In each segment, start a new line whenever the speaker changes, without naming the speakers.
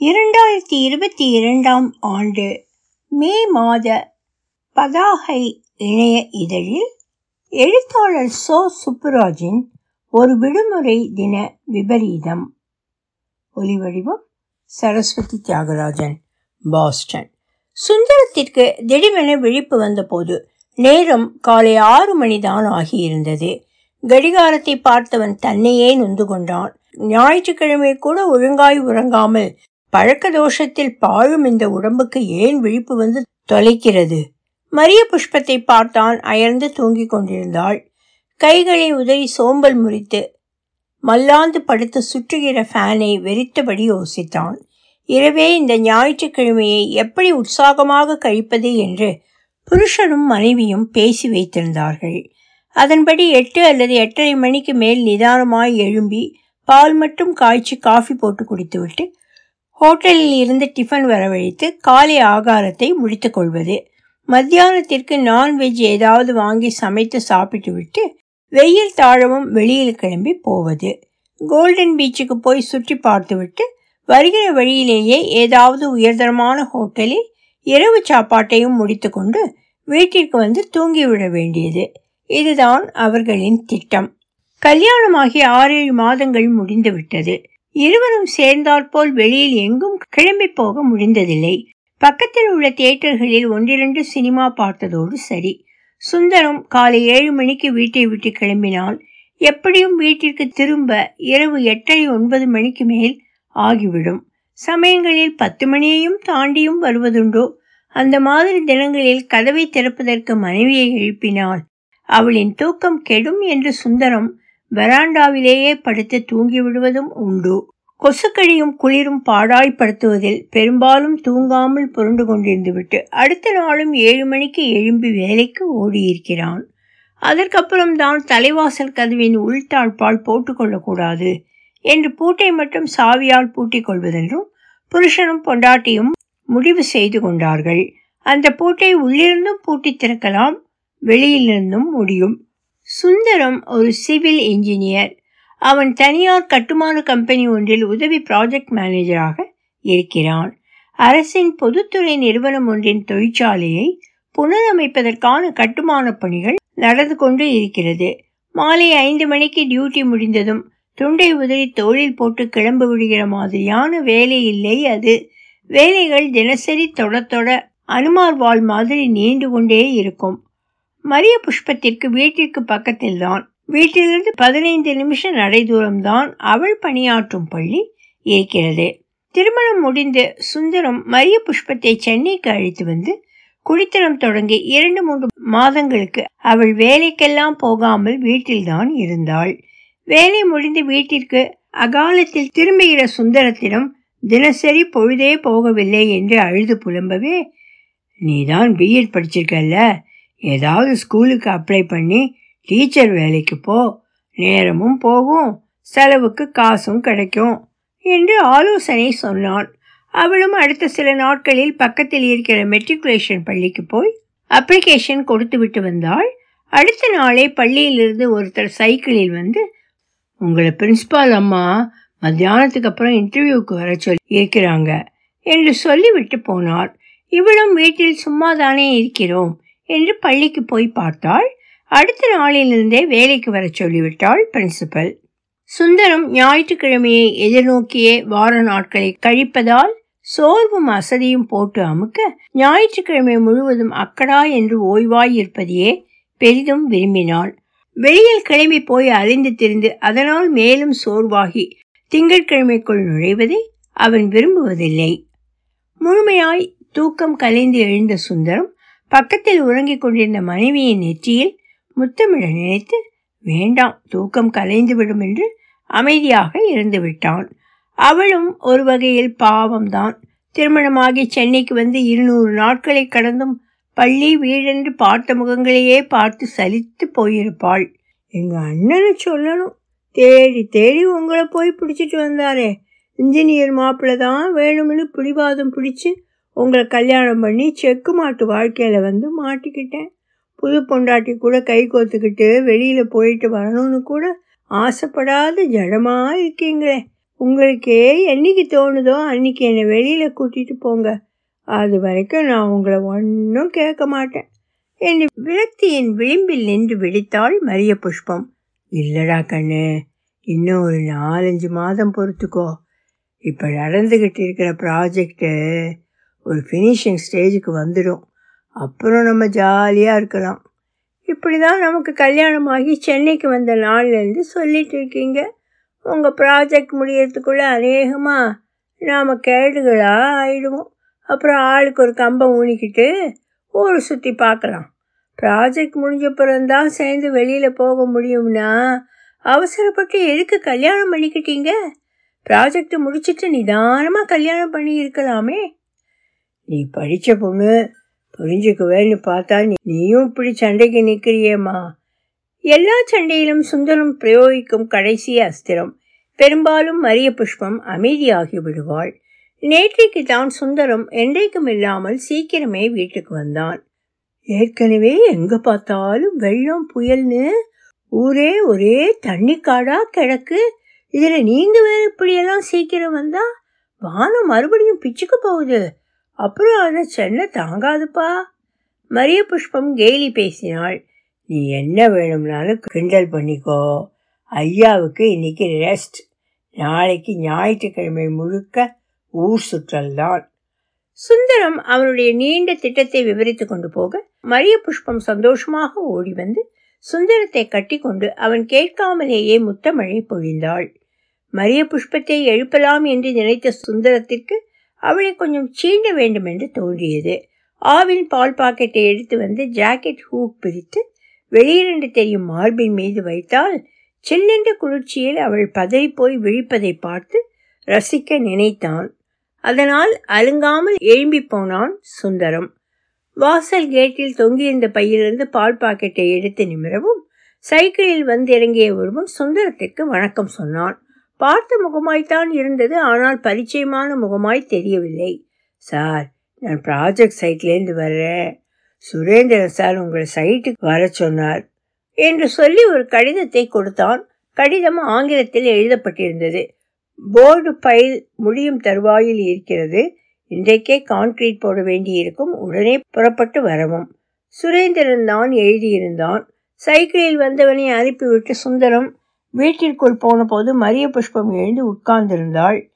இரண்டாயிரத்தி இருபத்தி இரண்டாம் ஆண்டு மே மாத பதாகை இணைய இதழில் எழுத்தாளர் சோ சுப்புராஜின் ஒரு விடுமுறை தின விபரீதம். ஒலிவடிவம் சரஸ்வதி தியாகராஜன் பாஸ்டன். சுந்தரத்திற்கு திடீரென விழிப்பு வந்தபோது நேரம் காலை ஆறு மணிதான் ஆகியிருந்தது. கடிகாரத்தை பார்த்தவன் தன்னையே நொந்து கொண்டான். ஞாயிற்றுக்கிழமை கூட ஒழுங்காய் உறங்காமல் பழக்க தோஷத்தில் பாழும் இந்த உடம்புக்கு ஏன் விழிப்பு வந்து தொலைக்கிறது? மரிய புஷ்பத்தை பார்த்தான் அயர்ந்து தூங்கிக் கொண்டிருந்தாள். கைகளை உதறி சோம்பல் முறித்து மல்லாந்து படுத்து சுற்றுகிற ஃபேனை வெறித்தபடி யோசித்தான். இரவே இந்த ஞாயிற்றுக்கிழமையை எப்படி உற்சாகமாக கழிப்பது என்று புருஷனும் மனைவியும் பேசி வைத்திருந்தார்கள். அதன்படி எட்டு அல்லது எட்டரை மணிக்கு மேல் நிதானமாய் எழும்பி பால் மட்டும் காய்ச்சி காஃபி போட்டு குடித்துவிட்டு ஹோட்டலில் இருந்து டிஃபன் வரவழைத்து காலை ஆகாரத்தை முடித்துக் கொள்வது. மத்தியானத்திற்கு நான்வெஜ் ஏதாவது வாங்கி சமைத்து சாப்பிட்டுவிட்டு வெயில் தாழவும் வெளியில் கிளம்பி போவது. கோல்டன் பீச்சுக்கு போய் சுற்றி பார்த்துவிட்டு வருகிற வழியிலேயே ஏதாவது உயர்தரமான ஹோட்டலில் இரவு சாப்பாட்டையும் முடித்துக்கொண்டு வீட்டிற்கு வந்து தூங்கிவிட வேண்டியது. இதுதான் அவர்களின் திட்டம். கல்யாணமாகி ஆறேழு மாதங்கள் முடிந்துவிட்டது. இருவரும் சேர்ந்தாற்போல் வெளியில் எங்கும் கிளம்பி போக முடிந்ததில்லை. பக்கத்தில் உள்ள தியேட்டர்களில் ஒன்றிரண்டு சினிமா பார்த்ததோடு சரி. சுந்தரம் காலை ஏழு மணிக்கு வீட்டை விட்டு கிளம்பினால் எப்படியும் வீட்டிற்கு திரும்ப இரவு எட்டரை ஒன்பது மணிக்கு மேல் ஆகிவிடும். சமயங்களில் பத்து மணியையும் தாண்டியும் வருவதுண்டோ? அந்த மாதிரி தினங்களில் கதவை திறப்பதற்கு மனைவியை எழுப்பினால் அவளின் தூக்கம் கெடும் என்று சுந்தரம் வராண்டாவிலேயே படுத்து தூங்கிவிடுவதும் உண்டு. கொசுக்கடியும் குளிரும் பாடாய்ப்படுத்துவதில் பெரும்பாலும் தூங்காமல் புரண்டு கொண்டிருந்து விட்டு அடுத்த நாளும் ஏழு மணிக்கு எழும்பி வேலைக்கு ஓடியிருக்கிறான். அதற்கப்புறம் தான் தலைவாசல் கதவின் உள்தாழ்பால் போட்டுக்கொள்ளக்கூடாது என்று பூட்டை மட்டும் சாவியால் பூட்டிக் கொள்வதென்றும் புருஷனும் பொண்டாட்டியும் முடிவு செய்து கொண்டார்கள். அந்த பூட்டை உள்ளிருந்தும் பூட்டி திறக்கலாம் வெளியிலிருந்தும் முடியும். சுந்தரம் ஒரு சிவில் இன்ஜினியர் அவன் தனியார் கட்டுமான கம்பெனி ஒன்றில் உதவி ப்ராஜெக்ட் மேனேஜராக இருக்கிறான். அரசின் பொதுத்துறை நிறுவனம் ஒன்றின் தொழிற்சாலையை புனரமைப்பதற்கான கட்டுமான பணிகள் நடந்து கொண்டு இருக்கிறது. மாலை ஐந்து மணிக்கு டியூட்டி முடிந்ததும் துண்டை உதறி தோளில் போட்டு கிளம்பு விடுகிற மாதிரியான வேலை இல்லை அது. வேலைகள் தினசரி தொட தொட அனுமார் வால் மாதிரி நீண்டு கொண்டே இருக்கும். மரிய புஷ்பத்திற்கு வீட்டிற்கு பக்கத்தில் தான் வீட்டிலிருந்து பதினைந்து நிமிஷ நடை தூரம்தான் அவள் பணியாற்றும் பள்ளி இருக்கிறது. திருமணம் முடிந்து சுந்தரம் மரிய புஷ்பத்தை சென்னைக்கு அழைத்து வந்து குடித்தனம் தொடங்கி இரண்டு மூன்று மாதங்களுக்கு அவள் வேலைக்கெல்லாம் போகாமல் வீட்டில்தான் இருந்தாள். வேலை முடிந்து வீட்டிற்கு அகாலத்தில் திரும்புகிற சுந்தரத்திடம் தினசரி பொழுதே போகவில்லை என்று அழுது புலம்பவே நீதான் பிஎட் படிச்சிருக்கல்ல ஏதாவது ஸ்கூலுக்கு அப்ளை பண்ணி டீச்சர் வேலைக்கு போ. நேரமும் போகும். செலவுக்கு காசும் கிடைக்கும். என்று ஆலோசனை சொன்னான். அவளும் அடுத்த சில நாட்களில் பக்கத்தில் இருக்கிற மெட்ரிகுலேஷன் பள்ளிக்கு போய் அப்ளிகேஷன் கொடுத்து விட்டு வந்தாள். அடுத்த நாளே பள்ளியிலிருந்து ஒருத்தர் சைக்கிளில் வந்து உங்களை பிரின்ஸ்பால் அம்மா மத்தியானத்துக்கு அப்புறம் இன்டர்வியூக்கு வர சொல்லி இருக்கிறாங்க என்று சொல்லிவிட்டு போனார். இவளும் வீட்டில் சும்மாதானே இருக்கிறோம். என்று பள்ளிக்கு போய் பார்த்தாள். அடுத்த நாளிலிருந்தே வேலைக்கு வர சொல்லிவிட்டாள் பிரின்சிபல். சுந்தரம் ஞாயிற்றுக்கிழமையை எதிர்நோக்கியே வார நாட்களை கழிப்பதால் சோர்வும் அசதியும் போட்டு அமுக்க ஞாயிற்றுக்கிழமை முழுவதும் அக்கடா என்று ஓய்வாய் இருப்பதையே பெரிதும் விரும்பினாள். வெளியில் கிளம்பி போய் அலைந்து திரிந்து அதனால் மேலும் சோர்வாகி திங்கட்கிழமைக்குள் நுழைவதை அவன் விரும்புவதில்லை. முழுமையாய் தூக்கம் கலைந்து எழுந்த சுந்தரம் பக்கத்தில் உறங்கிக் கொண்டிருந்த மனைவியின் நெற்றியில் முத்தமிட நினைத்து வேண்டாம் தூக்கம் கலைந்து விடும் என்று அமைதியாக இருந்து விட்டான். அவளும் ஒரு வகையில் பாவம்தான். திருமணமாகி சென்னைக்கு வந்து இருநூறு நாட்களை கடந்தும் பள்ளி வீடென்று பார்த்த முகங்களையே பார்த்து சலித்து போயிருப்பாள். எங்க அண்ணனை சொல்லணும். தேடி தேடி உங்களை போய் பிடிச்சிட்டு வந்தாரே. இன்ஜினியர் மாப்பிள்ள தான் வேணும்னு பிடிவாதம் பிடிச்சு உங்களை கல்யாணம் பண்ணி செக்கு மாட்டு வாழ்க்கையில் வந்து மாட்டிக்கிட்டேன். புது பொண்டாட்டி கூட கை கோத்துக்கிட்டு வெளியில் போயிட்டு வரணும்னு கூட ஆசைப்படாத ஜடமா இருக்கீங்களே. உங்களுக்கே என்னைக்கு தோணுதோ அன்னைக்கு என்னை வெளியில் கூட்டிகிட்டு போங்க. அது வரைக்கும் நான் உங்களை ஒன்றும் கேட்க மாட்டேன். என்று விரக்தியின் விளிம்பில் நின்று விழித்தாள் மரிய புஷ்பம். இல்லடா கண்ணு இன்னும் ஒரு நாலஞ்சு மாதம் பொறுத்துக்கோ. இப்போ நடந்துக்கிட்டு இருக்கிற ப்ராஜெக்டு ஒரு ஃபினிஷிங் ஸ்டேஜுக்கு வந்துடும். அப்புறம் நம்ம ஜாலியாக இருக்கலாம். இப்படி தான் நமக்கு கல்யாணமாகி சென்னைக்கு வந்த நாள்லேருந்து சொல்லிட்டு இருக்கீங்க. உங்கள் ப்ராஜெக்ட் முடியறதுக்குள்ளே அநேகமாக நாம் கேடுகளாக ஆயிடுவோம். அப்புறம் ஆளுக்கு ஒரு கம்பம் ஊனிக்கிட்டு ஊரை சுற்றி பார்க்கலாம். ப்ராஜெக்ட் முடிஞ்ச பிறந்தான் சேர்ந்து வெளியில் போக முடியும்னா அவசரப்பட்டு எதுக்கு கல்யாணம் பண்ணிக்கிட்டீங்க? ப்ராஜெக்ட் முடிச்சிட்டு நிதானமாக கல்யாணம் பண்ணி இருக்கலாமே நீ படித்த பொண்ணு புரிஞ்சுக்குவேன்னு பார்த்தா நீயும் இப்படி சண்டைக்கு நிற்கிறியேம்மா எல்லா சண்டையிலும் சுந்தரம் பிரயோகிக்கும் கடைசி அஸ்திரம். பெரும்பாலும் மரிய புஷ்பம் அமைதியாகி விடுவாள். நேற்றைக்கு தான் சுந்தரம் என்றைக்கும் இல்லாமல் சீக்கிரமே வீட்டுக்கு வந்தான். ஏற்கனவே எங்க பார்த்தாலும் வெள்ளம் புயல்னு ஊரே ஒரே தண்ணி காடா கிடக்கு. இதுல நீங்க வேற இப்படியெல்லாம் சீக்கிரம் வந்தா வானம் மறுபடியும் பிச்சுக்கு போகுது. அப்புறம் அதை சென்னை தாங்காதுப்பா. மரிய புஷ்பம் கேலி பேசினாள். நீ என்ன வேணும்னாலும் கிண்டல் பண்ணிக்கோ. ஐயாவுக்கு இன்னைக்கு ரெஸ்ட் நாளைக்கு ஞாயிற்றுக்கிழமை முழுக்க ஊர் சுற்றல் தான். சுந்தரம் அவனுடைய நீண்ட திட்டத்தை விவரித்து கொண்டு போக மரிய புஷ்பம் சந்தோஷமாக ஓடி வந்து சுந்தரத்தை கட்டி கொண்டு அவன் கேட்காமலேயே முத்தமழை பொழிந்தாள். மரிய புஷ்பத்தை எழுப்பலாம் என்று நினைத்த சுந்தரத்திற்கு அவளை கொஞ்சம் சீண்ட வேண்டும் என்று தோன்றியது. ஆவின் பால் பாக்கெட்டை எடுத்து வந்து ஜாக்கெட் ஹூக் பிரித்து வெளியிரண்டு தெரியும் மார்பின் மீது வைத்தால் சில்லென்ற குளிர்ச்சியில் அவள் பதறி போய் விழிப்பதை பார்த்து ரசிக்க நினைத்தான். அதனால் அலுங்காமல் எழும்பி போனான் சுந்தரம். வாசல் கேட்டில் தொங்கியிருந்த பையிலிருந்து பால் பாக்கெட்டை எடுத்து நிமிரவும் சைக்கிளில் வந்து இறங்கிய ஒருவன் சுந்தரத்திற்கு வணக்கம் சொன்னான். பார்த்த முகமாய்த்தான் இருந்தது. ஆனால் பரிச்சயமான முகமாய் தெரியவில்லை. சார் நான் ப்ராஜெக்ட் சைட்லேருந்து வர்றேன். சுரேந்திரன் சார் உங்களை சைட்டுக்கு வர சொன்னார் என்று சொல்லி ஒரு கடிதத்தை கொடுத்தான். கடிதம் ஆங்கிலத்தில் எழுதப்பட்டிருந்தது. போர்டு பைல் முடியும் தருவாயில் இருக்கிறது. இன்றைக்கே கான்கிரீட் போட வேண்டியிருக்கும். உடனே புறப்பட்டு வரவும். சுரேந்திரன் தான் எழுதியிருந்தான். சைக்கிளில் வந்தவனை அனுப்பிவிட்டு சுந்தரம் வீட்டிற்குள் போன போது மரிய புஷ்பம் எழுந்து உட்கார்ந்திருந்தாள்.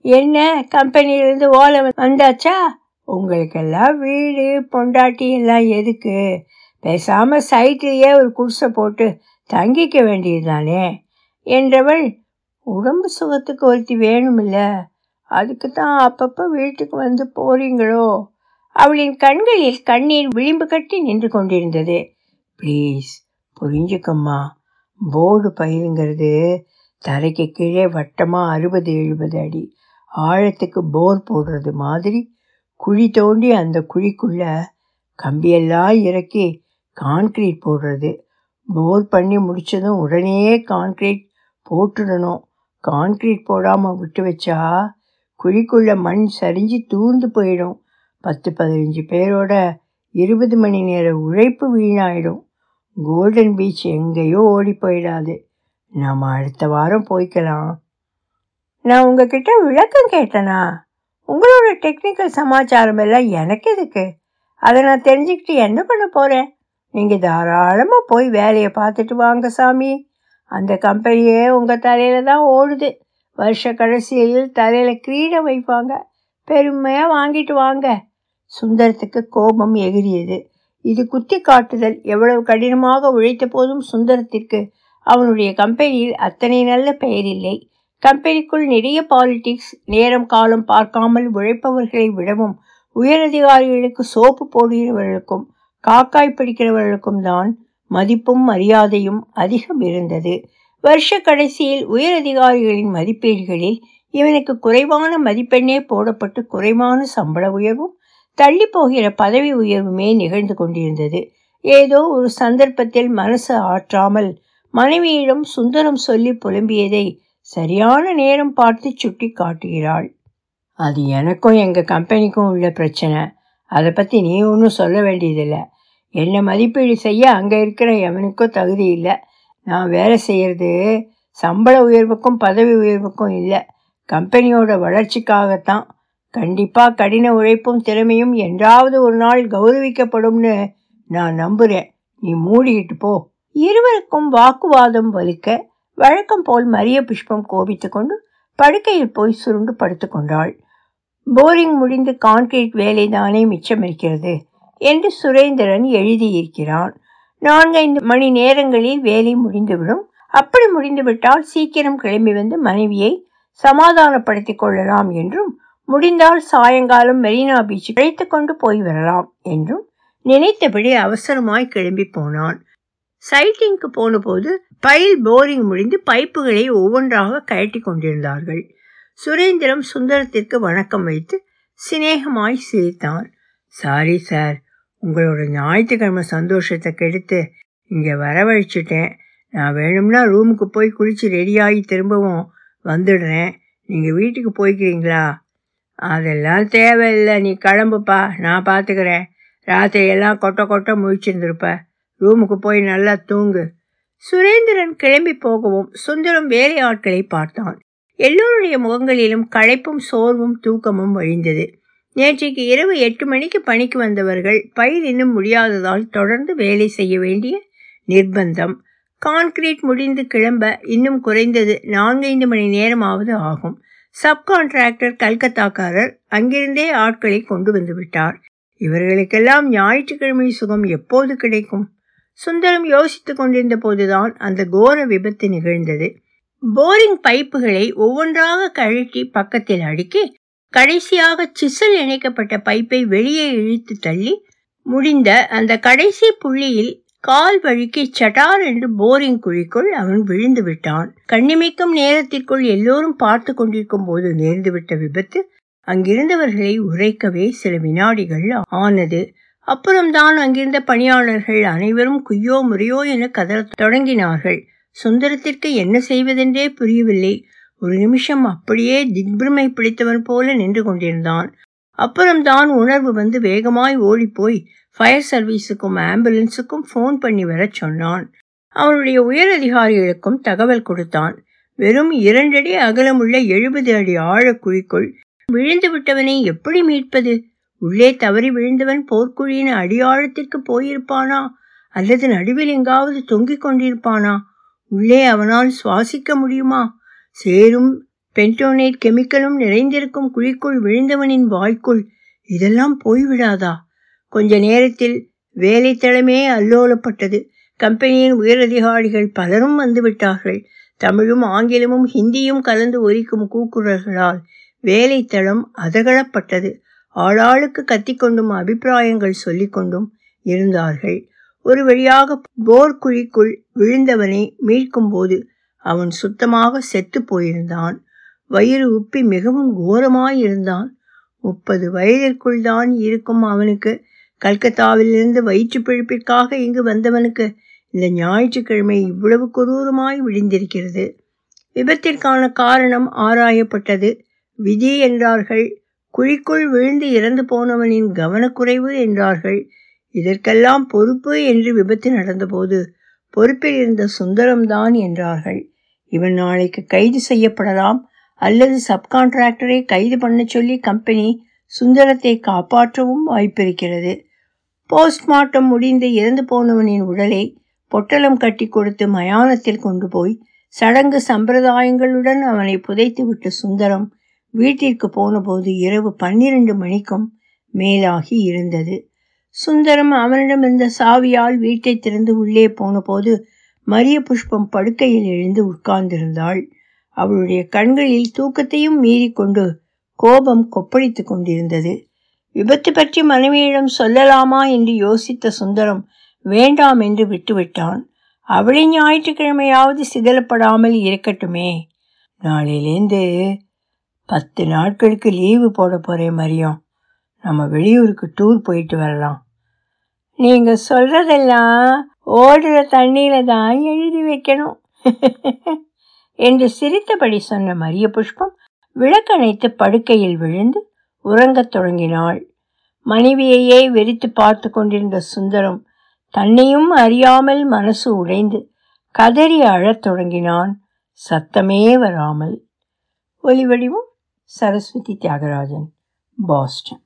என்ன? கம்பெனியிலிருந்து ஓலை வந்தாச்சா? உங்களுக்கெல்லாம் வீடு பொண்டாட்டி எல்லாம் எதுக்கு? பேசாம சைட்லேயே ஒரு குடிசை போட்டு தங்கிக்க வேண்டியது தானே என்றவள் உடம்பு சுகத்துக்கு ஒருத்தி வேணுமில்ல. அதுக்கு தான் அப்பப்போ வீட்டுக்கு வந்து போறீங்களோ? அவளின் கண்களில் கண்ணீர் விளிம்பு கட்டி நின்று கொண்டிருந்தது. ப்ளீஸ் புரிஞ்சுக்கம்மா. போர்டு பயிருங்கிறது தரைக்கு கீழே வட்டமாக அறுபது எழுபது அடி. ஆழத்துக்கு போர் போடுறது மாதிரி குழி தோண்டி அந்த குழிக்குள்ளே கம்பியெல்லாம் இறக்கி கான்கிரீட் போடுறது. போர் பண்ணி முடித்ததும் உடனே கான்கிரீட் போட்டுடணும். கான்கிரீட் போடாமல் விட்டு வச்சா குழிக்குள்ளே மண் சரிஞ்சு தூர்ந்து போயிடும். பத்து பதினஞ்சு பேரோட இருபது மணி நேர உழைப்பு வீணாயிடும். கோல்டன் பீச் எங்கேயோ ஓடி போயிடாது. நாம் அடுத்த வாரம் போய்க்கலாம். நான் உங்ககிட்ட விளக்கம் கேட்டேனா? உங்களோட டெக்னிக்கல் சமாச்சாரம் எல்லாம் எனக்கு எதுக்கு? அதை நான் தெரிஞ்சுக்கிட்டு என்ன பண்ண போகிறேன் நீங்கள் தாராளமாக போய் வேலையை பார்த்துட்டு வாங்க சாமி. அந்த கம்பெனியே உங்கள் தலையில் தான் ஓடுது. வருஷ கடைசியில் தலையில் கிரீடம் வைப்பாங்க. பெருமையாக வாங்கிட்டு வாங்க. சுந்தரத்துக்கு கோபம் எகிரியது இது குத்தி காட்டுதல் எவ்வளவு கடினமாக உழைத்த போதும் சுந்தரத்திற்கு. அவனுடைய கம்பெனியில் அத்தனை நல்ல பெயர் இல்லை. கம்பெனிக்குள் நிறைய பாலிடிக்ஸ் நேரம் காலம் பார்க்காமல் உழைப்பவர்களை விடவும் உயரதிகாரிகளுக்கு சோப்பு போடுகிறவர்களுக்கும் காக்காய் பிடிக்கிறவர்களுக்கும் தான் மதிப்பும் மரியாதையும் அதிகம் இருந்தது. வருஷ கடைசியில் உயரதிகாரிகளின் மதிப்பீடுகளில் இவனுக்கு குறைவான மதிப்பெண்ணே போடப்பட்டு குறைவான சம்பள உயர்வும் தள்ளி போகிற பதவி உயர்வுமே நிகழ்ந்து கொண்டிருந்தது. ஏதோ ஒரு சந்தர்ப்பத்தில் மனசு ஆற்றாமல் மனைவியிடம் சுந்தரம் சொல்லி புலம்பியதை சரியான நேரம் பார்த்து சுட்டி காட்டுகிறாள். அது எனக்கும் எங்கள் கம்பெனிக்கும் உள்ள பிரச்சனை. அதை பற்றி நீ ஒன்றும் சொல்ல வேண்டியதில்லை. என்னை மதிப்பீடு செய்ய அங்கே இருக்கிற எவனுக்கும் தகுதி இல்லை. நான் வேலை செய்கிறது சம்பள உயர்வுக்கும் பதவி உயர்வுக்கும் இல்லை. கம்பெனியோட வளர்ச்சிக்காகத்தான். கண்டிப்பா கடின உழைப்பும் திறமையும் என்றாவது ஒரு நாள் கௌரவிக்கப்படும்னு நான் நம்புறேன். நீ மூடிக்கிட்டு போ. இருவருக்கும் வாக்குவாதம் வலிக்க வழக்கம் போல் மரிய புஷ்பம் கோபித்து கொண்டு படுக்கையில் போய் சுருண்டு படுத்துக்கொண்டாள் போரிங் முடிந்து கான்கிரீட் வேலைதானே மிச்சமிருக்கிறது என்று சுரேந்திரன் எழுதியிருக்கிறான். நான்கைந்து மணி நேரங்களில் வேலை முடிந்துவிடும். அப்படி முடிந்துவிட்டால் சீக்கிரம் கிளம்பி வந்து மனைவியை சமாதானப்படுத்திக் கொள்ளலாம் என்றும் முடிந்தால் சாயங்காலம் மெரினா பீச் அழைத்து கொண்டு போய் வரலாம் என்றும் நினைத்தபடி அவசரமாய் கிளம்பி போனான். சைட்டிங்க்கு போன போது போரிங் முடிந்து பைப்புகளை ஒவ்வொன்றாக கழட்டி கொண்டிருந்தார்கள். சுரேந்திரம் சுந்தரத்திற்கு வணக்கம் வைத்து சிநேகமாய் சிரித்தான். சாரி சார் உங்களோட ஞாயிற்றுக்கிழமை சந்தோஷத்தை கெடுத்து இங்கே வரவழைச்சிட்டேன். நான் வேணும்னா ரூமுக்கு போய் குளிச்சு ரெடியாகி திரும்பவும் வந்துடுறேன். நீங்கள் வீட்டுக்கு போய்க்கிறீங்களா? அதெல்லாம் தேவையில்லை. நீ கிளம்புப்பா. நான் பார்த்துக்கிறேன் ராத்திரியெல்லாம் கொட்ட கொட்டை கொட்டை முழிச்சிருந்துருப்ப. ரூமுக்கு போய் நல்லா தூங்கு. சுரேந்திரன் கிளம்பி போகவும் சுந்தரம் வேலை ஆட்களை பார்த்தான். எல்லோருடைய முகங்களிலும் களைப்பும் சோர்வும் தூக்கமும் வழிந்தது. நேற்றைக்கு இரவு எட்டு மணிக்கு பணிக்கு வந்தவர்கள் பயிர் இன்னும் முடியாததால் தொடர்ந்து வேலை செய்ய வேண்டிய நிர்பந்தம். கான்கிரீட் முடிந்து கிளம்ப இன்னும் குறைந்தது நான்கைந்து மணி நேரமாவது ஆகும். சப்கான்ட்ராக்டர் கல்கத்தாக்காரர் அங்கிருந்தே ஆட்களை கொண்டு வந்து விட்டார் இவர்களுக்கெல்லாம் ஞாயிற்றுக்கிழமை சுகம் எப்போது கிடைக்கும்? சுந்தரம் யோசித்துக் கொண்டிருந்த போதுதான் அந்த கோர விபத்து நிகழ்ந்தது. போரிங் பைப்புகளை ஒவ்வொன்றாக கழட்டி பக்கத்தில் அடுக்கி கடைசியாக சிசல் இணைக்கப்பட்ட பைப்பை வெளியே இழுத்து தள்ளி முடிந்த அந்த கடைசி புள்ளியில் கால் வழுக்கி சட்டார் என்று போரிங் குழிக்குள் அவன் விழுந்து விட்டான். கண்ணிமைக்கும் நேரத்திற்குள் எல்லோரும் பார்த்து கொண்டிருக்கும் போது நேர்ந்துவிட்ட விபத்து அங்கிருந்தவர்களை உரைக்கவே சில வினாடிகள் ஆனது. அப்புறம்தான் அங்கிருந்த பணியாளர்கள் அனைவரும் குய்யோ முறையோ என கதறத் தொடங்கினார்கள். சுந்தரத்திற்கு என்ன செய்வதென்றே புரியவில்லை. ஒரு நிமிஷம் அப்படியே திக்பிரமை பிடித்தவன் போல நின்று கொண்டிருந்தான். அப்புறம்தான் உணர்வு வந்து வேகமாய் ஓடிப்போய் ஃபயர் சர்வீஸுக்கும் ஆம்புலன்ஸுக்கும் ஃபோன் பண்ணி வரச் சொன்னான். அவனுடைய உயர் அதிகாரிகளுக்கும் தகவல் கொடுத்தான். வெறும் இரண்டடி அகலமுள்ள எழுபது அடி ஆழக்குழிக்குள் விழுந்து விட்டவனை எப்படி மீட்பது? உள்ளே தவறி விழுந்தவன் போர்க்குழியின் அடியாழத்திற்கு போயிருப்பானா? அல்லது நடுவில் எங்காவது தொங்கிக் கொண்டிருப்பானா? உள்ளே அவனால் சுவாசிக்க முடியுமா? சேரும் பென்டோனேட் கெமிக்கலும் நிறைந்திருக்கும் குழிக்குள் விழுந்தவனின் வாய்க்குள் இதெல்லாம் போய்விடாதா? கொஞ்ச நேரத்தில் வேலைத்தளமே அல்லோலப்பட்டது. கம்பெனியின் உயரதிகாரிகள் பலரும் வந்துவிட்டார்கள். தமிழும் ஆங்கிலமும் ஹிந்தியும் கலந்து ஒலிக்கும் கூக்குரல்களால் வேலைத்தளம் அதகலப்பட்டது. ஆளாளுக்கு கத்திக்கொண்டும் அபிப்பிராயங்கள் சொல்லிக்கொண்டும் இருந்தார்கள். ஒரு வழியாக போர் குழிக்குள் விழுந்தவனை மீட்கும் போது அவன் சுத்தமாக செத்து போயிருந்தான். வயிறு உப்பி மிகவும் கோரமாயிருந்தான் முப்பது வயதிற்குள் தான் இருக்கும் அவனுக்கு. கல்கத்தாவிலிருந்து வயிற்று பிழைப்பிற்காக இங்கு வந்தவனுக்கு இந்த ஞாயிற்றுக்கிழமை இவ்வளவு கொடூரமாய் விழுந்திருக்கிறது. விபத்திற்கான காரணம் ஆராயப்பட்டது. விதி என்றார்கள். குழிக்குள் விழுந்து இறந்து போனவனின் கவனக்குறைவு என்றார்கள். இதற்கெல்லாம் பொறுப்பு என்று விபத்து நடந்தபோது பொறுப்பில் இருந்த சுந்தரம்தான் என்றார்கள். இவன் நாளைக்கு கைது செய்யப்படலாம். அல்லது சப்கான்ட்ராக்டரை கைது பண்ண சொல்லி கம்பெனி சுந்தரத்தை காப்பாற்றவும் வாய்ப்பிருக்கிறது. போஸ்ட்மார்ட்டம் முடிந்து இறந்து போனவனின் உடலை பொட்டலம் கட்டி கொடுத்து மயானத்தில் கொண்டு போய் சடங்கு சம்பிரதாயங்களுடன் அவனை புதைத்துவிட்ட சுந்தரம் வீட்டிற்கு போனபோது இரவு பன்னிரண்டு மணிக்கும் மேலாகி இருந்தது. சுந்தரம் அவனிடம் இருந்த சாவியால் வீட்டை திறந்து உள்ளே போனபோது மரிய புஷ்பம் படுக்கையில் எழுந்து உட்கார்ந்திருந்தாள். அவளுடைய கண்களில் தூக்கத்தையும் மீறிக்கொண்டு கோபம் கொப்பளித்து கொண்டிருந்தது. விபத்து பற்றி மனைவியிடம் சொல்லலாமா? என்று யோசித்த சுந்தரம் வேண்டாம் என்று விட்டுவிட்டான். அவளை ஞாயிற்றுக்கிழமையாவது சிதலப்படாமல் இருக்கட்டுமே. நாளிலேந்து பத்து நாட்களுக்கு லீவு போட போகிறேன் மரியம் நம்ம வெளியூருக்கு டூர் போயிட்டு வரலாம். நீங்கள் சொல்கிறதெல்லாம் ஓடுற தண்ணியில் தான் எழுதி வைக்கணும். என்று சிரித்தபடி சொன்ன மரிய புஷ்பம் விளக்கணைத்து படுக்கையில் விழுந்து உறங்கத் தொடங்கினாள். மனைவியையே வெறித்து பார்த்து கொண்டிருந்த சுந்தரம் தன்னையும் அறியாமல் மனசு உடைந்து கதறி அழத் தொடங்கினான். சத்தமே வராமல். ஒலிவடிவும் சரஸ்வதி தியாகராஜன் பாஸ்டன்.